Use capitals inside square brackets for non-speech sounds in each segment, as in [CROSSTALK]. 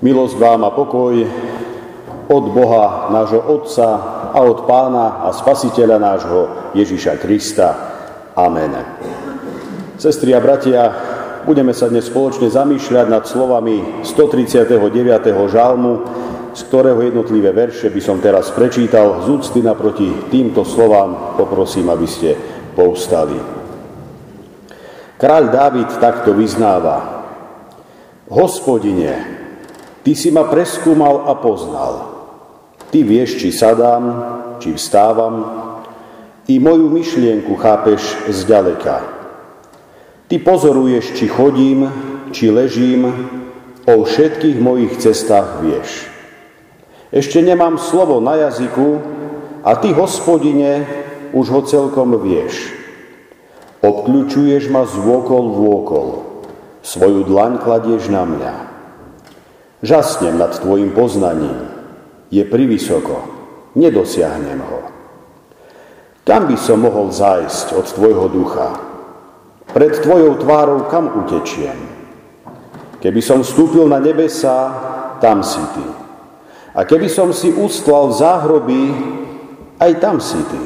Milosť vám a pokoj od Boha, nášho Otca a od Pána a Spasiteľa nášho Ježíša Krista. Amen. Sestri a bratia, budeme sa dnes spoločne zamýšľať nad slovami 139. žalmu, z ktorého jednotlivé verše by som teraz prečítal. Z úcty naproti týmto slovám poprosím, aby ste povstali. Kráľ Dávid takto vyznáva. Hospodine, Ty si ma preskúmal a poznal. Ty vieš, či sadám, či vstávam, i moju myšlienku chápeš zďaleka. Ty pozoruješ, či chodím, či ležím, o všetkých mojich cestách vieš. Ešte nemám slovo na jazyku a ty, hospodine, už ho celkom vieš. Obkľúčuješ ma z vôkol vôkol, svoju dlaň kladieš na mňa. Žasnem nad tvojim poznaním. Je privysoko. Nedosiahnem ho. Kam by som mohol zájsť od tvojho ducha? Pred tvojou tvárou kam utečiem? Keby som vstúpil na nebesa, tam si ty. A keby som si ustlal v záhroby, aj tam si ty.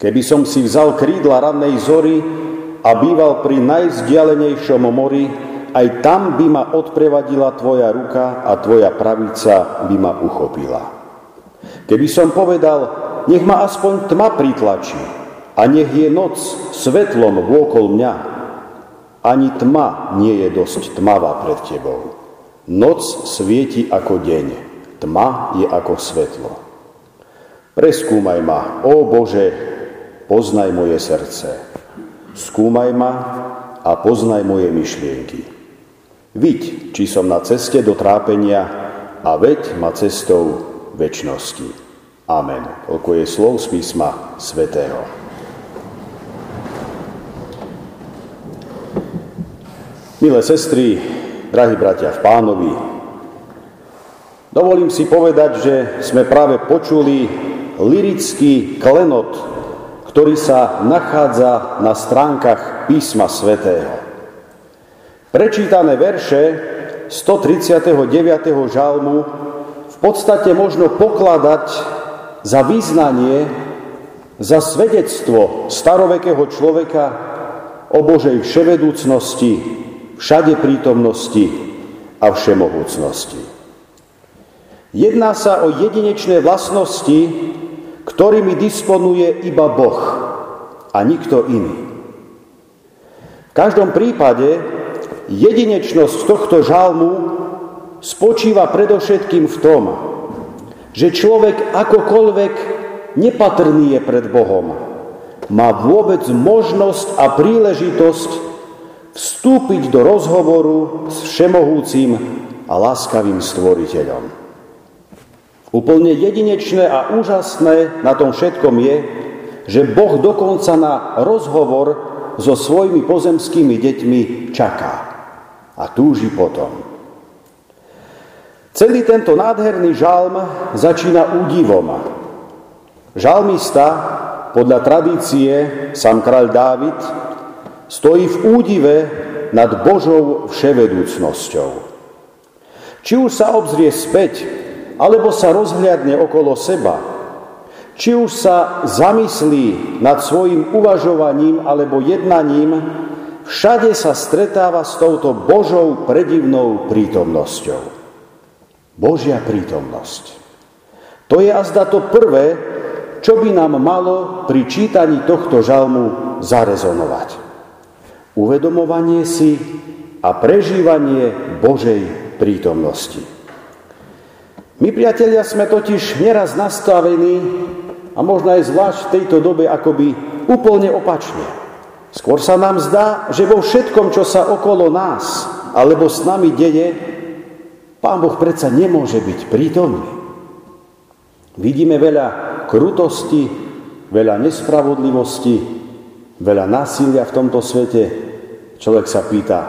Keby som si vzal krídla rannej zory a býval pri najvzdialenejšom mori, aj tam by ma odprevadila tvoja ruka a tvoja pravica by ma uchopila. Keby som povedal, nech ma aspoň tma pritlačí a nech je noc svetlom vôkol mňa, ani tma nie je dosť tmavá pred tebou. Noc svieti ako deň, tma je ako svetlo. Preskúmaj ma, ó Bože, poznaj moje srdce. Skúmaj ma a poznaj moje myšlienky. Viď, či som na ceste do trápenia a veď ma cestou väčšnosti. Amen. Toľko je slov z písma svätého. Milé sestry, drahí bratia v pánovi, dovolím si povedať, že sme práve počuli lirický klenot, ktorý sa nachádza na stránkach písma svätého. Prečítané verše 139. žalmu v podstate možno pokladať za význanie, za svedectvo starovekého človeka o Božej vševedúcnosti, všade prítomnosti a všemohúcnosti. Jedná sa o jedinečné vlastnosti, ktorými disponuje iba Boh a nikto iný. V každom prípade jedinečnosť tohto žalmu spočíva predovšetkým v tom, že človek akokoľvek nepatrný je pred Bohom, má vôbec možnosť a príležitosť vstúpiť do rozhovoru s všemohúcim a láskavým stvoriteľom. Úplne jedinečné a úžasné na tom všetkom je, že Boh dokonca na rozhovor so svojimi pozemskými deťmi čaká a túži potom. Celý tento nádherný žalm začína údivom. Žalmista, podľa tradície, sám kráľ Dávid, stojí v údive nad Božou vševedúcnosťou. Či už sa obzrie späť, alebo sa rozhliadne okolo seba, či už sa zamyslí nad svojim uvažovaním alebo jednaním, všade sa stretáva s touto Božou predivnou prítomnosťou. Božia prítomnosť. To je azda to prvé, čo by nám malo pri čítaní tohto žalmu zarezonovať. Uvedomovanie si a prežívanie Božej prítomnosti. My, priatelia, sme totiž neraz nastavení a možno aj zvlášť v tejto dobe akoby úplne opačne. Skôr sa nám zdá, že vo všetkom, čo sa okolo nás alebo s nami deje, Pán Boh predsa nemôže byť prítomný. Vidíme veľa krutosti, veľa nespravodlivosti, veľa násilia v tomto svete. Človek sa pýta,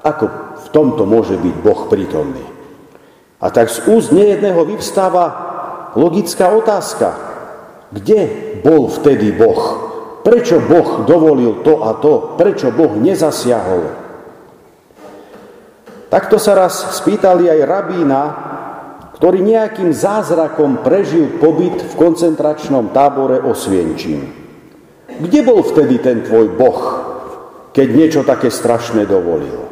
ako v tomto môže byť Boh prítomný. A tak z úst nejedného vyvstáva logická otázka. Kde bol vtedy Boh? Prečo Boh dovolil to a to? Prečo Boh nezasiahol? Takto sa raz spýtali aj rabína, ktorý nejakým zázrakom prežil pobyt v koncentračnom tábore Osvienčím. Kde bol vtedy ten tvoj Boh, keď niečo také strašné dovolil?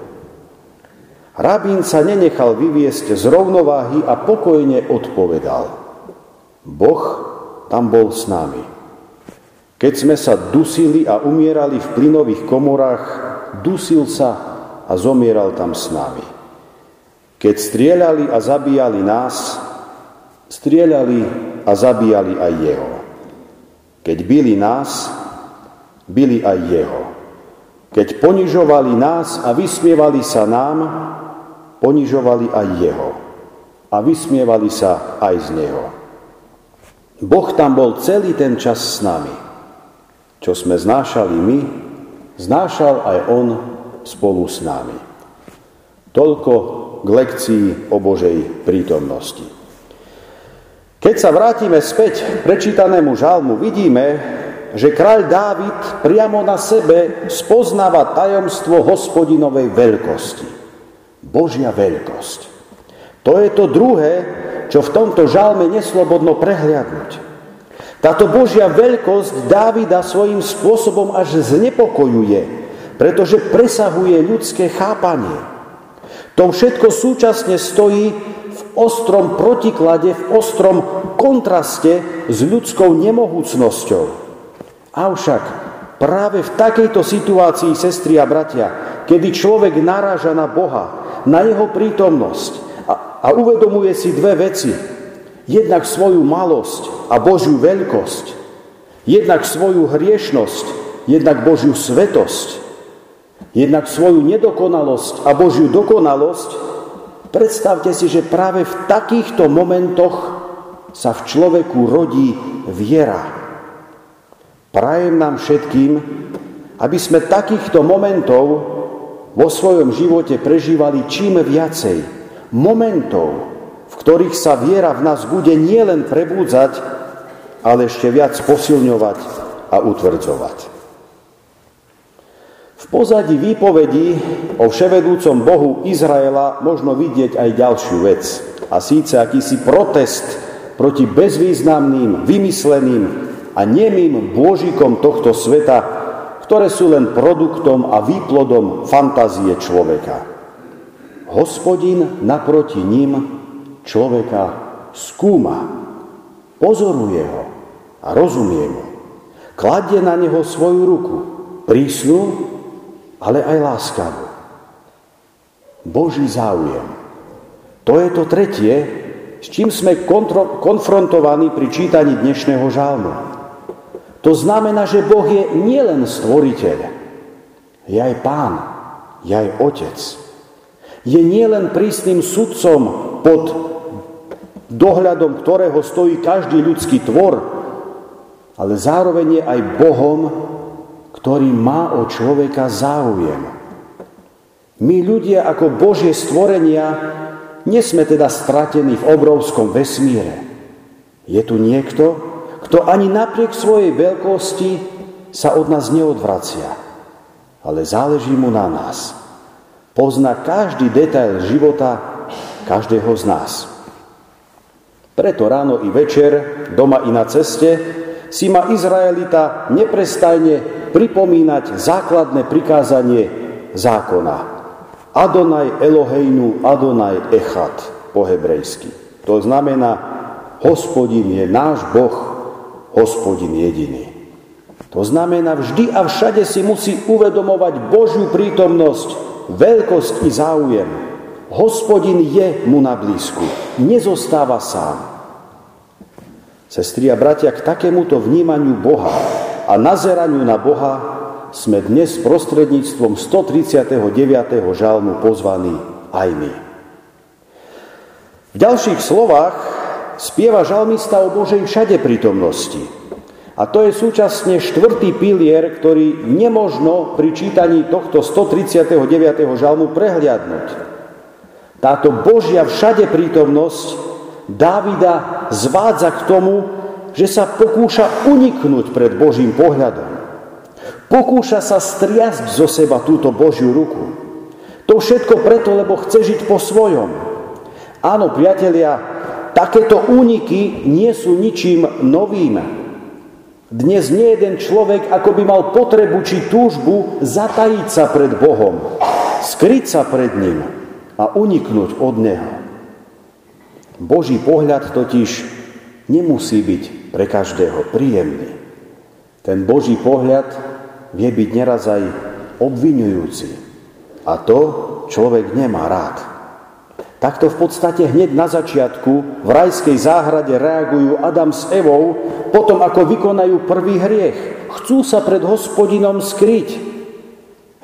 Rabín sa nenechal vyviesť z rovnováhy a pokojne odpovedal. Boh tam bol s nami. Keď sme sa dusili a umierali v plynových komorách, dusil sa a zomieral tam s nami. Keď strieľali a zabíjali nás, strieľali a zabíjali aj jeho. Keď byli nás, byli aj jeho. Keď ponižovali nás a vysmievali sa nám, ponižovali aj jeho. A vysmievali sa aj z neho. Boh tam bol celý ten čas s nami. Čo sme znášali my, znášal aj on spolu s nami. Toľko k lekcii o Božej prítomnosti. Keď sa vrátime späť k prečítanému žalmu, vidíme, že kráľ Dávid priamo na sebe spoznáva tajomstvo hospodinovej veľkosti. Božia veľkosť. To je to druhé, čo v tomto žalme neslobodno prehliadnúť. Táto Božia veľkosť Dávida svojím spôsobom až znepokojuje, pretože presahuje ľudské chápanie. To všetko súčasne stojí v ostrom protiklade, v ostrom kontraste s ľudskou nemohúcnosťou. Avšak práve v takejto situácii, sestri a bratia, kedy človek naráža na Boha, na jeho prítomnosť a, a uvedomuje si dve veci. Jednak svoju malosť a Božiu veľkosť, jednak svoju hriešnosť, jednak Božiu svetosť, jednak svoju nedokonalosť a Božiu dokonalosť, predstavte si, že práve v takýchto momentoch sa v človeku rodí viera. Prajem nám všetkým, aby sme takýchto momentov vo svojom živote prežívali čím viacej. Momentov, ktorých sa viera v nás bude nielen prebúdzať, ale ešte viac posilňovať a utvrdzovať. V pozadí výpovedí o vševedúcom Bohu Izraela možno vidieť aj ďalšiu vec. A síce akýsi protest proti bezvýznamným, vymysleným a nemým bôžikom tohto sveta, ktoré sú len produktom a výplodom fantázie človeka. Hospodin naproti ním človeka skúma, pozoruje ho a rozumie mu. Kladie na neho svoju ruku, prísnu ale aj láskavú. Boží záujem. To je to tretie, s čím sme kontro- konfrontovaní pri čítaní dnešného žalmu. To znamená, že Boh je nielen stvoriteľ, je aj pán, je aj otec. Je nielen prísnym sudcom pod dohľadom ktorého stojí každý ľudský tvor, ale zároveň je aj Bohom, ktorý má o človeka záujem. My ľudia ako Božie stvorenia nesme teda stratení v obrovskom vesmíre. Je tu niekto, kto ani napriek svojej veľkosti sa od nás neodvracia, ale záleží mu na nás. Pozná každý detail života každého z nás. Preto ráno i večer, doma i na ceste, si ma Izraelita neprestajne pripomínať základné prikázanie zákona. Adonaj Eloheinu, Adonaj Echad po hebrejsky. To znamená, hospodin je náš Boh, hospodin jediný. To znamená, vždy a všade si musí uvedomovať Božiu prítomnosť, veľkosť i záujem. Hospodin je mu na blízku, nezostáva sám. Sestri a bratia, k takémuto vnímaniu Boha a nazeraniu na Boha sme dnes prostredníctvom 139. žalmu pozvaní aj my. V ďalších slovách spieva žalmista o Božej všade prítomnosti. A to je súčasne štvrtý pilier, ktorý nemožno pri čítaní tohto 139. žalmu prehliadnúť. Táto Božia všade prítomnosť Dávida zvádza k tomu, že sa pokúša uniknúť pred Božím pohľadom. Pokúša sa striasť zo seba túto Božiu ruku. To všetko preto, lebo chce žiť po svojom. Áno, priatelia, takéto úniky nie sú ničím novým. Dnes nie jeden človek ako by mal potrebu či túžbu zatajiť sa pred Bohom, skryť sa pred ním a uniknúť od Neho. Boží pohľad totiž nemusí byť pre každého príjemný. Ten Boží pohľad vie byť neraz aj obvinujúci. A to človek nemá rád. Takto v podstate hneď na začiatku v rajskej záhrade reagujú Adam s Evou, potom ako vykonajú prvý hriech. Chcú sa pred hospodinom skryť.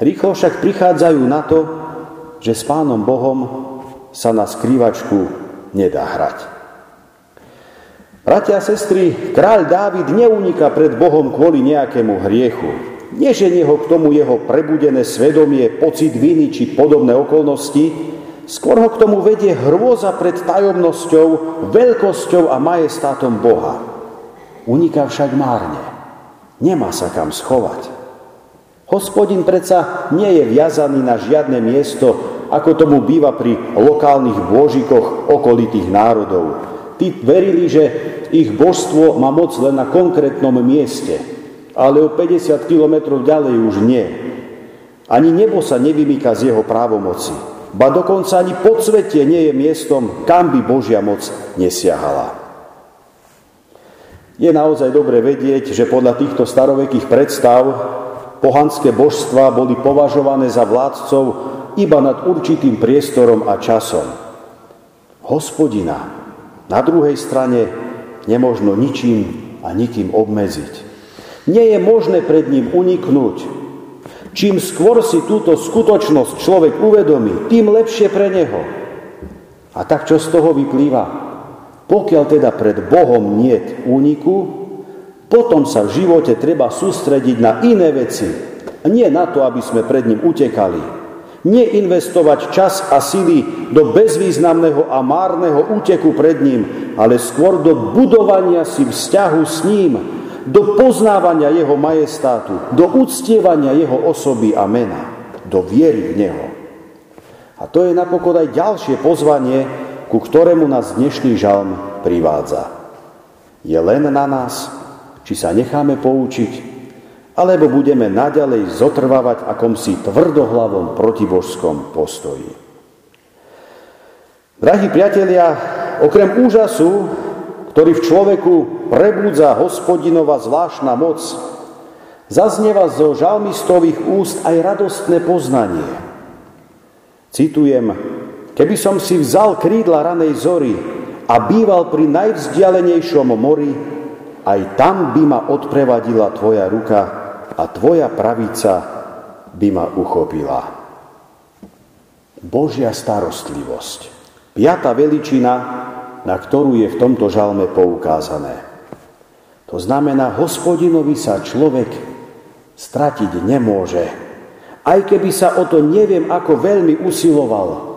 Rýchlo však prichádzajú na to, že s Pánom Bohom sa na skrývačku nedá hrať. Bratia a sestry, kráľ Dávid neuniká pred Bohom kvôli nejakému hriechu. Neženie ho k tomu jeho prebudené svedomie, pocit viny či podobné okolnosti, skôr ho k tomu vedie hrôza pred tajomnosťou, veľkosťou a majestátom Boha. Uniká však márne. Nemá sa kam schovať. Hospodin predsa nie je viazaný na žiadne miesto, ako tomu býva pri lokálnych bôžikoch okolitých národov. Tí verili, že ich božstvo má moc len na konkrétnom mieste – ale o 50 kilometrov ďalej už nie. Ani nebo sa nevymýka z jeho právomoci. Ba dokonca ani podsvetie nie je miestom, kam by Božia moc nesiahala. Je naozaj dobre vedieť, že podľa týchto starovekých predstav pohanské božstva boli považované za vládcov iba nad určitým priestorom a časom. Hospodina na druhej strane nemožno ničím a nikým obmedziť. Nie je možné pred ním uniknúť. Čím skôr si túto skutočnosť človek uvedomí, tým lepšie pre neho. A tak čo z toho vyplýva? Pokiaľ teda pred Bohom nie úniku, potom sa v živote treba sústrediť na iné veci. Nie na to, aby sme pred ním utekali. Nie investovať čas a sily do bezvýznamného a márneho úteku pred ním, ale skôr do budovania si vzťahu s ním, do poznávania jeho majestátu, do uctievania jeho osoby a mena, do viery v neho. A to je napokon aj ďalšie pozvanie, ku ktorému nás dnešný žalm privádza. Je len na nás, či sa necháme poučiť, alebo budeme naďalej zotrvávať akomsi tvrdohlavom protibožskom postoji. Drahí priatelia, okrem úžasu, ktorý v človeku prebudza hospodinova zvláštna moc, zaznieva zo žalmistových úst aj radostné poznanie. Citujem, keby som si vzal krídla ranej zory a býval pri najvzdialenejšom mori, aj tam by ma odprevadila tvoja ruka a tvoja pravica by ma uchopila. Božia starostlivosť. Piatá veličina na ktorú je v tomto žalme poukázané. To znamená, hospodinovi sa človek stratiť nemôže, aj keby sa o to neviem ako veľmi usiloval.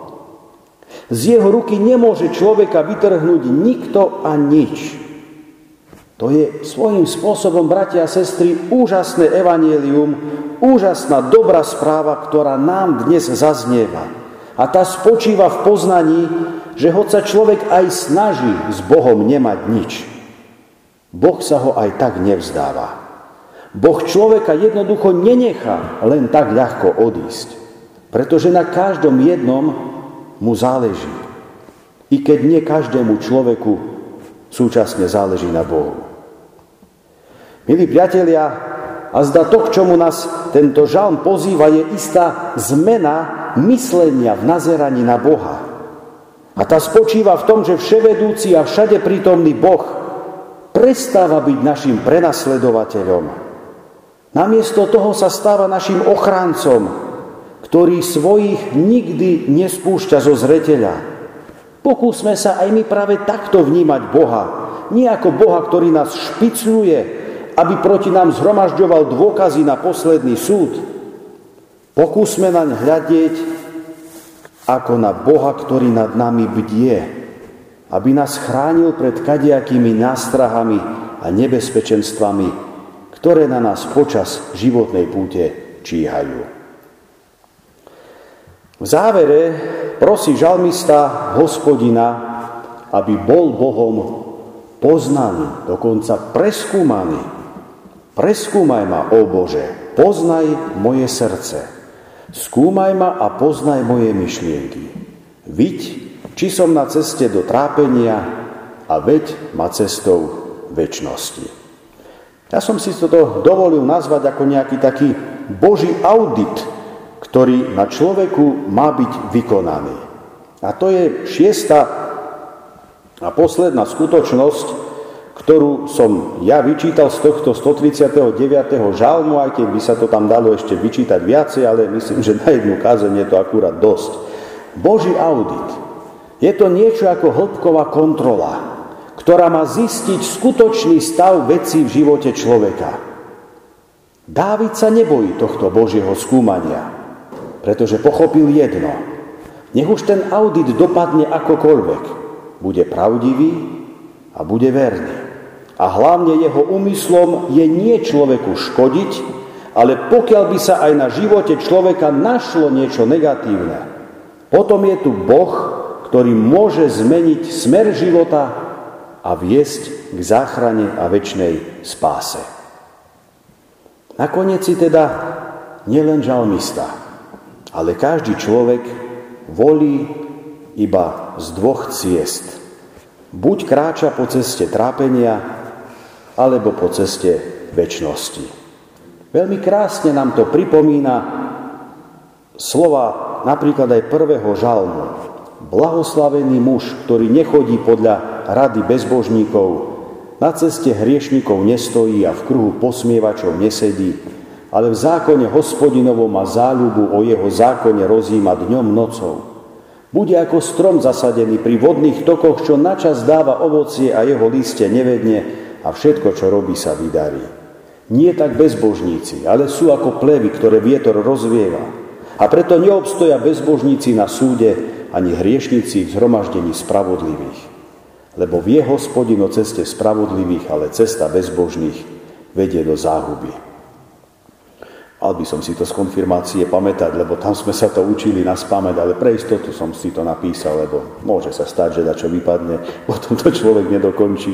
Z jeho ruky nemôže človeka vytrhnúť nikto a nič. To je svojím spôsobom, bratia a sestry, úžasné evanielium, úžasná dobrá správa, ktorá nám dnes zaznieva. A tá spočíva v poznaní, že hoď sa človek aj snaží s Bohom nemať nič, Boh sa ho aj tak nevzdáva. Boh človeka jednoducho nenechá len tak ľahko odísť, pretože na každom jednom mu záleží. I keď nie každému človeku súčasne záleží na Bohu. Milí priatelia, a zda to, k čomu nás tento žalm pozýva, je istá zmena myslenia v nazeraní na Boha. A tá spočíva v tom, že vševedúci a všade prítomný Boh prestáva byť našim prenasledovateľom. Namiesto toho sa stáva našim ochráncom, ktorý svojich nikdy nespúšťa zo zreteľa. Pokúsme sa aj my práve takto vnímať Boha. Nie ako Boha, ktorý nás špicľuje, aby proti nám zhromažďoval dôkazy na posledný súd. Pokúsme naň hľadieť ako na Boha, ktorý nad nami bdie, aby nás chránil pred kadejakými nástrahami a nebezpečenstvami, ktoré na nás počas životnej púte číhajú. V závere prosí žalmista hospodina, aby bol Bohom poznaný, dokonca preskúmaný. Preskúmaj ma, ó Bože, poznaj moje srdce. Skúmaj ma a poznaj moje myšlienky. Viď, či som na ceste do trápenia a veď ma cestou väčšnosti. Ja som si toto dovolil nazvať ako nejaký taký boží audit, ktorý na človeku má byť vykonaný. A to je šiesta a posledná skutočnosť, ktorú som ja vyčítal z tohto 139. žalmu, aj keď by sa to tam dalo ešte vyčítať viacej, ale myslím, že na jednu kázeň je to akurát dosť. Boží audit. Je to niečo ako hĺbková kontrola ktorá má zistiť skutočný stav vecí v živote človeka. Dávid sa nebojí tohto Božieho skúmania, pretože pochopil jedno. Nech už ten audit dopadne akokoľvek. Bude pravdivý a bude verný. A hlavne jeho úmyslom je nie človeku škodiť, ale pokiaľ by sa aj na živote človeka našlo niečo negatívne, potom je tu Boh, ktorý môže zmeniť smer života a viesť k záchrane a väčšnej spáse. Nakoniec si teda nielen žalmista, ale každý človek volí iba z dvoch ciest. Buď kráča po ceste trápenia, alebo po ceste väčšnosti. Veľmi krásne nám to pripomína slova napríklad aj prvého žalmu. Blahoslavený muž, ktorý nechodí podľa rady bezbožníkov, na ceste hriešnikov nestojí a v kruhu posmievačov nesedí, ale v zákone hospodinovom má záľubu o jeho zákone rozíma dňom nocou. Bude ako strom zasadený pri vodných tokoch, čo načas dáva ovocie a jeho líste nevedne a všetko, čo robí, sa vydarí. Nie tak bezbožníci, ale sú ako plevy, ktoré vietor rozvieva. A preto neobstoja bezbožníci na súde, ani hriešnici v zhromaždení spravodlivých lebo vie hospodin o ceste spravodlivých, ale cesta bezbožných vedie do záhuby. Mal by som si to z konfirmácie pamätať, lebo tam sme sa to učili na spamäť, ale pre istotu som si to napísal, lebo môže sa stať, že čo vypadne, [LAUGHS] potom to človek nedokončí.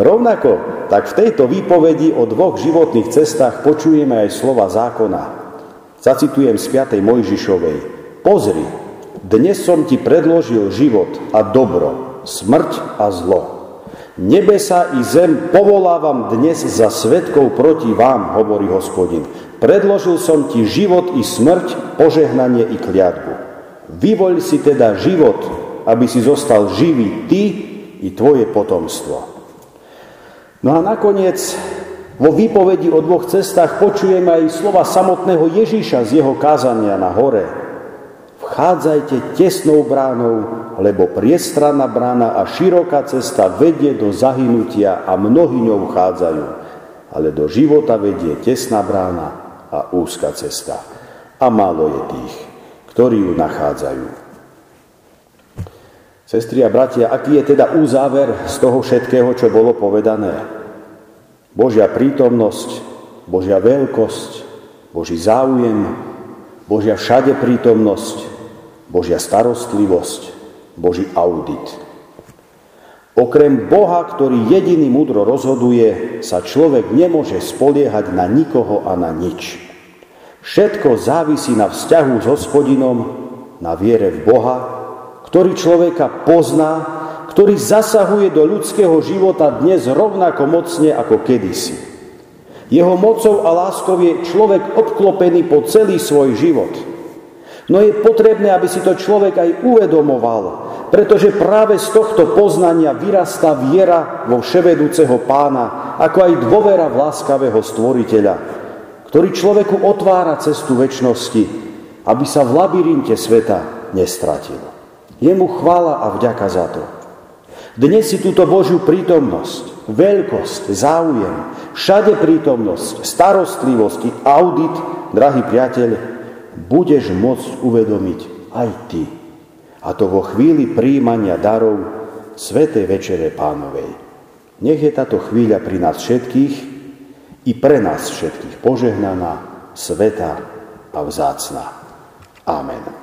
Rovnako, tak v tejto výpovedi o dvoch životných cestách počujeme aj slova zákona. Zacitujem z 5. Mojžišovej. Pozri, dnes som ti predložil život a dobro, smrť a zlo. Nebesa i zem povolávam dnes za svetkov proti vám, hovorí hospodin. Predložil som ti život i smrť, požehnanie i kliatbu. Vyvoľ si teda život, aby si zostal živý ty i tvoje potomstvo. No a nakoniec vo výpovedi o dvoch cestách počujeme aj slova samotného Ježíša z jeho kázania na hore, Vchádzajte tesnou bránou, lebo priestranná brána a široká cesta vedie do zahynutia a mnohí ňou vchádzajú. Ale do života vedie tesná brána a úzka cesta. A málo je tých, ktorí ju nachádzajú. Sestri a bratia, aký je teda úzáver z toho všetkého, čo bolo povedané? Božia prítomnosť, Božia veľkosť, Boží záujem, Božia všade prítomnosť, Božia starostlivosť, Boží audit. Okrem Boha, ktorý jediný múdro rozhoduje, sa človek nemôže spoliehať na nikoho a na nič. Všetko závisí na vzťahu s hospodinom, na viere v Boha, ktorý človeka pozná, ktorý zasahuje do ľudského života dnes rovnako mocne ako kedysi. Jeho mocou a láskou je človek obklopený po celý svoj život – No je potrebné, aby si to človek aj uvedomoval, pretože práve z tohto poznania vyrastá viera vo vševedúceho pána, ako aj dôvera v láskavého stvoriteľa, ktorý človeku otvára cestu väčšnosti, aby sa v labyrinte sveta nestratil. Je mu chvála a vďaka za to. Dnes si túto Božiu prítomnosť, veľkosť, záujem, všade prítomnosť, starostlivosť, audit, drahý priateľ, budeš môcť uvedomiť aj ty. A to vo chvíli príjmania darov Svetej Večere Pánovej. Nech je táto chvíľa pri nás všetkých i pre nás všetkých požehnaná, sveta a vzácná. Amen.